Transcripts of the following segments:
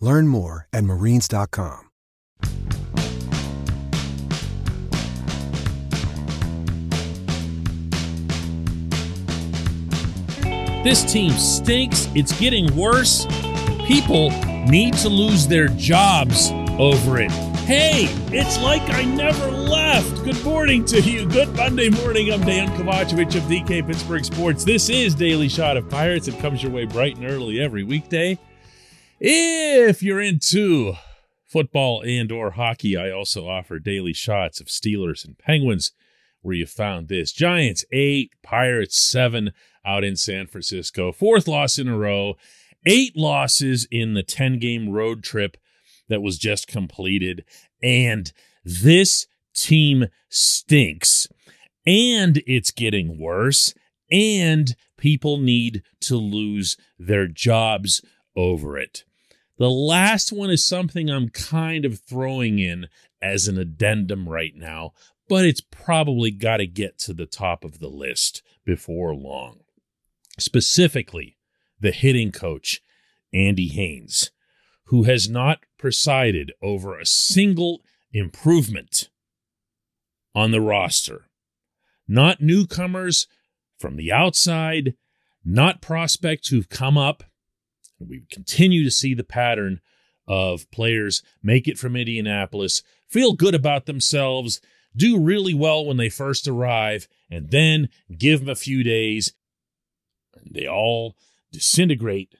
Learn more at marines.com. This team stinks. It's getting worse. People need to lose their jobs over it. Hey, it's like I never left. Good morning to you. Good Monday morning. I'm Dan Kovacevic of DK Pittsburgh Sports. This is Daily Shot of Pirates. It comes your way bright and early every weekday. If you're into football and or hockey, I also offer daily shots of Steelers and Penguins where you found this. Giants 8, Pirates 7 out in San Francisco. Fourth loss in a row. Eight losses in the 10 game road trip that was just completed. And this team stinks. And it's getting worse. And people need to lose their jobs over it. The last one is something I'm kind of throwing in as an addendum right now, but it's probably got to get to the top of the list before long. Specifically, the hitting coach, Andy Haines, who has not presided over a single improvement on the roster. Not newcomers from the outside, not prospects who've come up we continue to see the pattern of players make it from Indianapolis, feel good about themselves, do really well when they first arrive, and then give them a few days. And they all disintegrate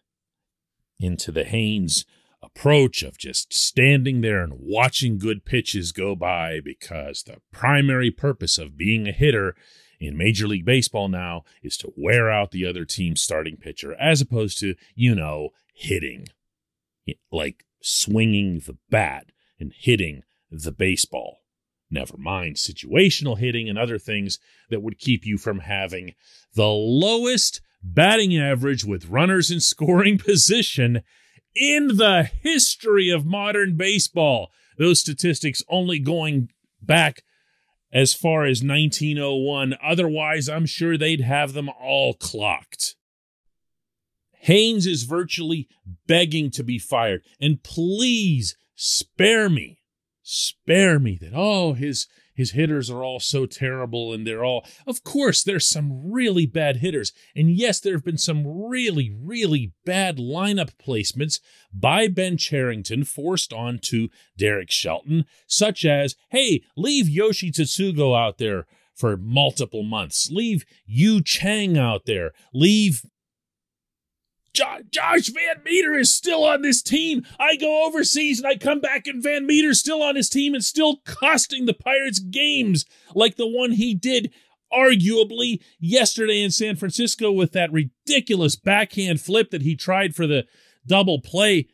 into the Haines approach of just standing there and watching good pitches go by because the primary purpose of being a hitter in Major League Baseball now is to wear out the other team's starting pitcher as opposed to, you know, hitting, like swinging the bat and hitting the baseball. Never mind situational hitting and other things that would keep you from having the lowest batting average with runners in scoring position in the history of modern baseball. Those statistics only going back as far as 1901. Otherwise, I'm sure they'd have them all clocked. Haines is virtually begging to be fired. And please spare me, spare me that, oh, his his hitters are all so terrible and they're all of course there's some really bad hitters. And yes there have been some really really bad lineup placements by ben Cherington forced onto derek shelton such as hey leave yoshi tsutsugo out there for multiple months. Leave yu chang out there. Leave Josh Van Meter is still on this team. I go overseas and I come back and Van Meter's still on his team and still costing the Pirates games like the one he did arguably yesterday in San Francisco with that ridiculous backhand flip that he tried for the double play.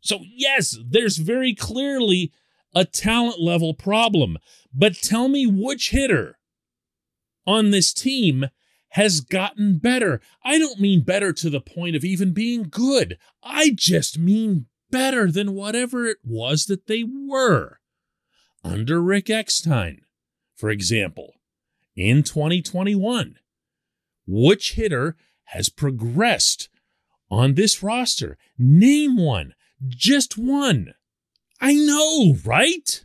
So, yes, there's very clearly a talent level problem. But tell me which hitter on this team has gotten better. I don't mean better to the point of even being good. I just mean better than whatever it was that they were. Under Rick Eckstein, for example, in 2021, which hitter has progressed on this roster? Name one, just one. I know, right?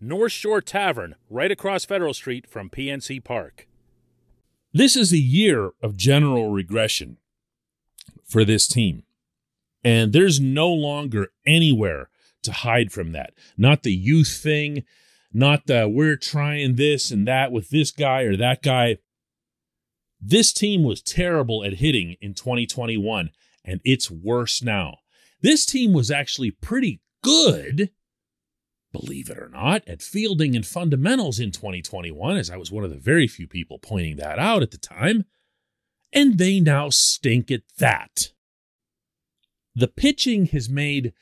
North Shore Tavern, right across Federal Street from PNC Park. This is a year of general regression for this team. And there's no longer anywhere to hide from that. Not the youth thing, not the we're trying this and that with this guy or that guy. This team was terrible at hitting in 2021, and it's worse now. This team was actually pretty good, believe it or not, at fielding and fundamentals in 2021, as I was one of the very few people pointing that out at the time. And they now stink at that the pitching has made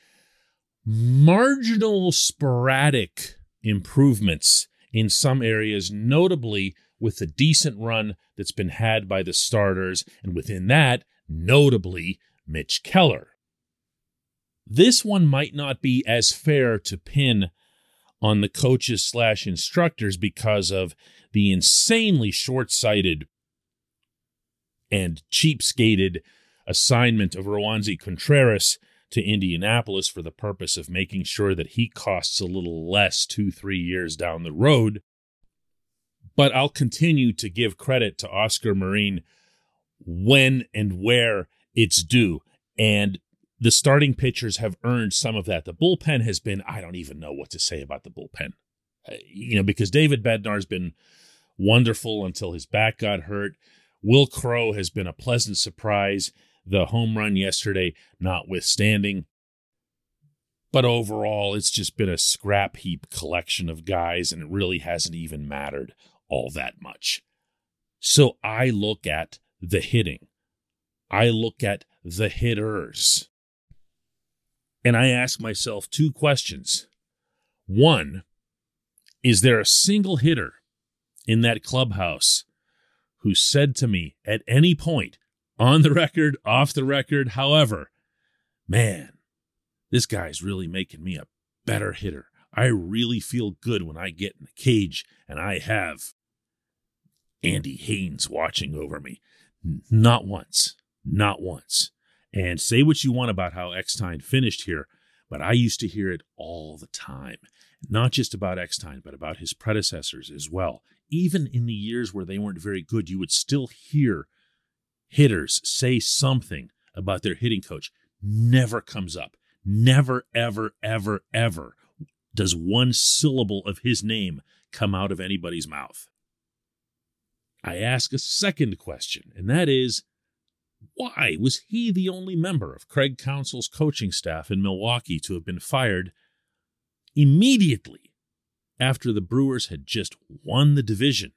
marginal sporadic improvements in some areas, notably with the decent run that's been had by the starters, and within that, notably Mitch Keller. This one might not be as fair to pin on the coaches slash instructors because of the insanely short sighted and cheapskated assignment of Roansy Contreras to Indianapolis for the purpose of making sure that he costs a little less two, three years down the road. But I'll continue to give credit to Oscar Marin when and where it's due. And the starting pitchers have earned some of that. The bullpen has been, I don't even know what to say about the bullpen. Uh, you know, because David Bednar's been wonderful until his back got hurt. Will Crowe has been a pleasant surprise the home run yesterday notwithstanding. But overall, it's just been a scrap heap collection of guys, and it really hasn't even mattered all that much. So I look at the hitting, I look at the hitters, and I ask myself two questions. One, is there a single hitter in that clubhouse who said to me at any point, on the record, off the record. However, man, this guy's really making me a better hitter. I really feel good when I get in the cage and I have Andy Haines watching over me. Not once. Not once. And say what you want about how Eckstein finished here, but I used to hear it all the time. Not just about Eckstein, but about his predecessors as well. Even in the years where they weren't very good, you would still hear hitters say something about their hitting coach never comes up. Never, ever, ever, ever does one syllable of his name come out of anybody's mouth. I ask a second question, and that is why was he the only member of Craig Counsell's coaching staff in Milwaukee to have been fired immediately after the Brewers had just won the division?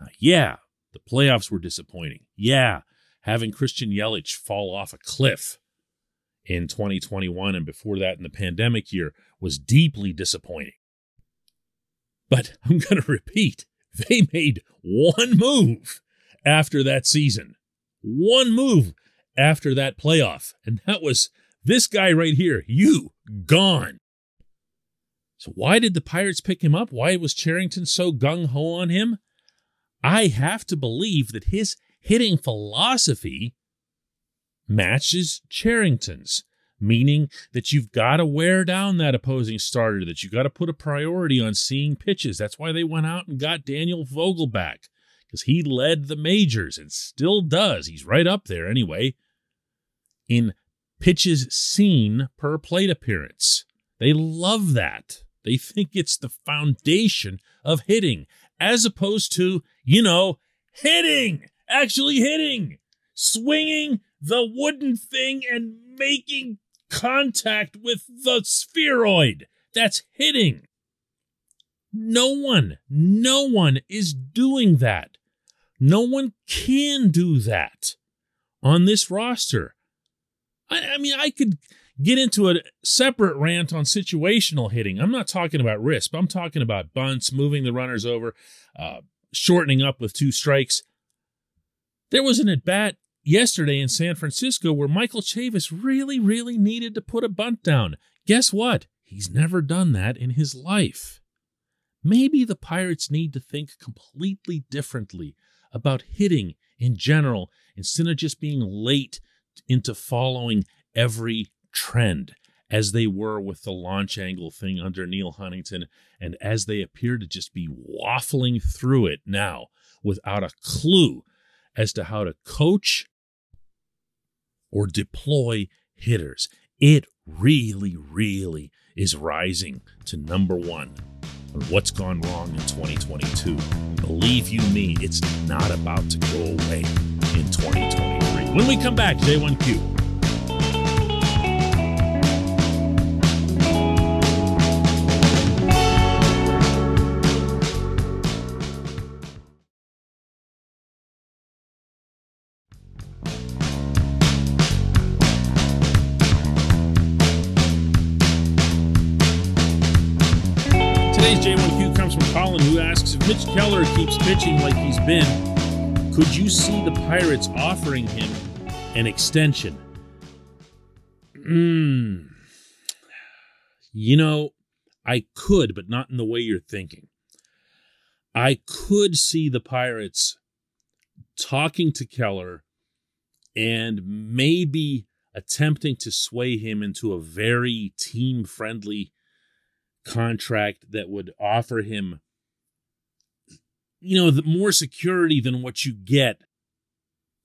Now, yeah, the playoffs were disappointing. Yeah, having Christian Yelich fall off a cliff in 2021 and before that in the pandemic year was deeply disappointing. But I'm going to repeat they made one move after that season, one move after that playoff. And that was this guy right here, you gone. So, why did the Pirates pick him up? Why was Cherington so gung ho on him? I have to believe that his hitting philosophy matches Cherington's, meaning that you've got to wear down that opposing starter, that you've got to put a priority on seeing pitches. That's why they went out and got Daniel Vogelbach, because he led the majors and still does. He's right up there anyway in pitches seen per plate appearance. They love that. They think it's the foundation of hitting, as opposed to, you know, hitting actually hitting, swinging the wooden thing and making contact with the spheroid. That's hitting. No one, no one is doing that. No one can do that on this roster. I, I, mean, I could get into a separate rant on situational hitting. I'm not talking about risk, I'm talking about bunts, moving the runners over, uh, shortening up with two strikes. There was an at bat yesterday in San Francisco where Michael Chavis really, really needed to put a bunt down. Guess what? He's never done that in his life. Maybe the Pirates need to think completely differently about hitting in general instead of just being late into following every trend as they were with the launch angle thing under Neal Huntington and as they appear to just be waffling through it now without a clue as to how to coach or deploy hitters. It really, really is rising to number one on what's gone wrong in 2022. Believe you me, it's not about to go away in 2023. When we come back, J1Q. Today's J1Q comes from Colin, who asks If Mitch Keller keeps pitching like he's been, could you see the Pirates offering him an extension? Hmm. You know, I could, but not in the way you're thinking. I could see the Pirates talking to Keller and maybe attempting to sway him into a very team friendly contract that would offer him you know, more security than what you get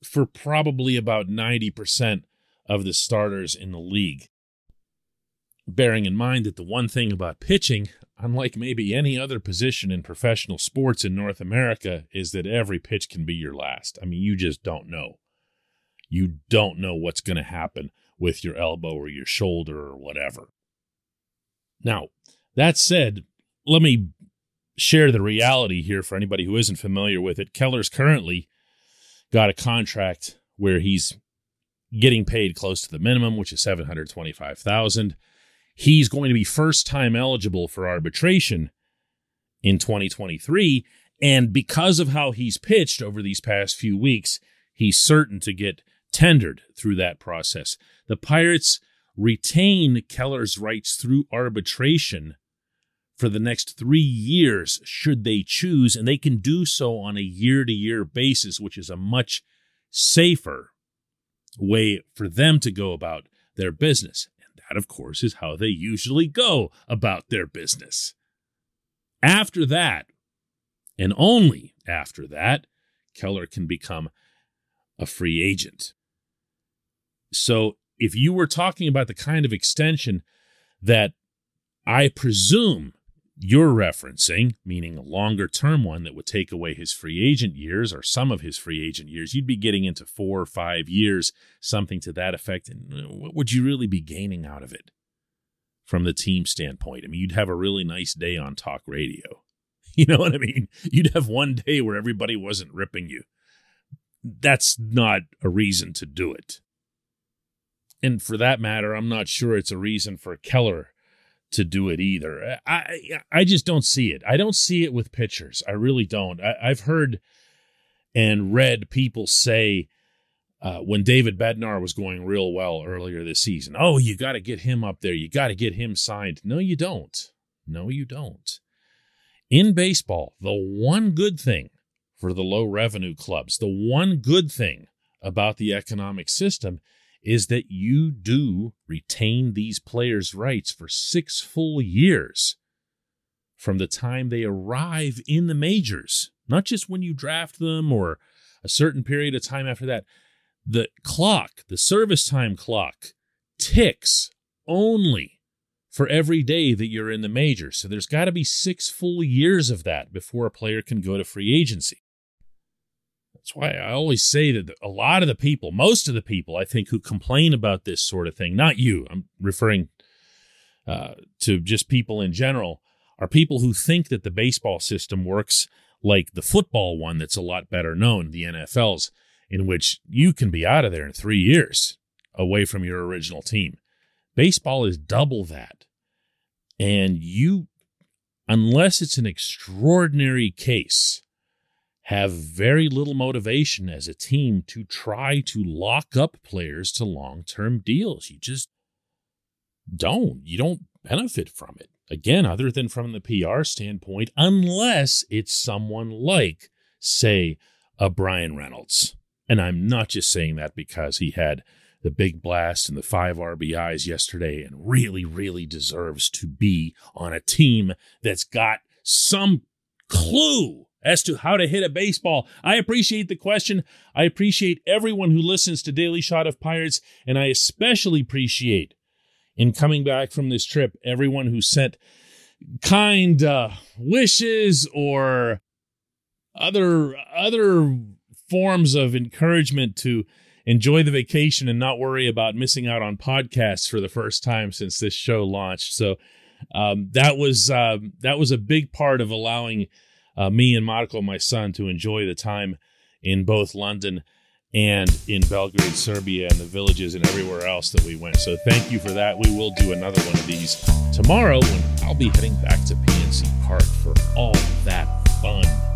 for probably about 90% of the starters in the league. Bearing in mind that the one thing about pitching, unlike maybe any other position in professional sports in North America, is that every pitch can be your last. I mean, you just don't know. You don't know what's going to happen with your elbow or your shoulder or whatever. Now, that said, let me share the reality here for anybody who isn't familiar with it. Keller's currently got a contract where he's getting paid close to the minimum, which is 725,000. He's going to be first time eligible for arbitration in 2023 and because of how he's pitched over these past few weeks, he's certain to get tendered through that process. The Pirates retain Keller's rights through arbitration for the next three years, should they choose, and they can do so on a year to year basis, which is a much safer way for them to go about their business. And that, of course, is how they usually go about their business. After that, and only after that, Keller can become a free agent. So, if you were talking about the kind of extension that I presume you're referencing, meaning a longer term one that would take away his free agent years or some of his free agent years, you'd be getting into four or five years, something to that effect. And what would you really be gaining out of it from the team standpoint? I mean, you'd have a really nice day on talk radio. You know what I mean? You'd have one day where everybody wasn't ripping you. That's not a reason to do it. And for that matter, I'm not sure it's a reason for Keller to do it either. I I just don't see it. I don't see it with pitchers. I really don't. I, I've heard and read people say uh, when David Bednar was going real well earlier this season, oh, you got to get him up there. You got to get him signed. No, you don't. No, you don't. In baseball, the one good thing for the low revenue clubs, the one good thing about the economic system is that you do retain these players' rights for six full years from the time they arrive in the majors, not just when you draft them or a certain period of time after that. The clock, the service time clock, ticks only for every day that you're in the majors. So there's got to be six full years of that before a player can go to free agency. That's why I always say that a lot of the people, most of the people, I think, who complain about this sort of thing, not you, I'm referring uh, to just people in general, are people who think that the baseball system works like the football one that's a lot better known, the NFL's, in which you can be out of there in three years away from your original team. Baseball is double that. And you, unless it's an extraordinary case, have very little motivation as a team to try to lock up players to long term deals. You just don't. You don't benefit from it. Again, other than from the PR standpoint, unless it's someone like, say, a Bryan Reynolds. And I'm not just saying that because he had the big blast and the five RBIs yesterday and really, really deserves to be on a team that's got some clue as to how to hit a baseball. I appreciate the question. I appreciate everyone who listens to Daily Shot of Pirates, and I especially appreciate in coming back from this trip everyone who sent kind uh, wishes or other other forms of encouragement to enjoy the vacation and not worry about missing out on podcasts for the first time since this show launched. So um, that was um, that was a big part of allowing uh, me and Marco, my son, to enjoy the time in both London and in Belgrade, Serbia, and the villages and everywhere else that we went. So thank you for that. We will do another one of these tomorrow when I'll be heading back to PNC Park for all that fun.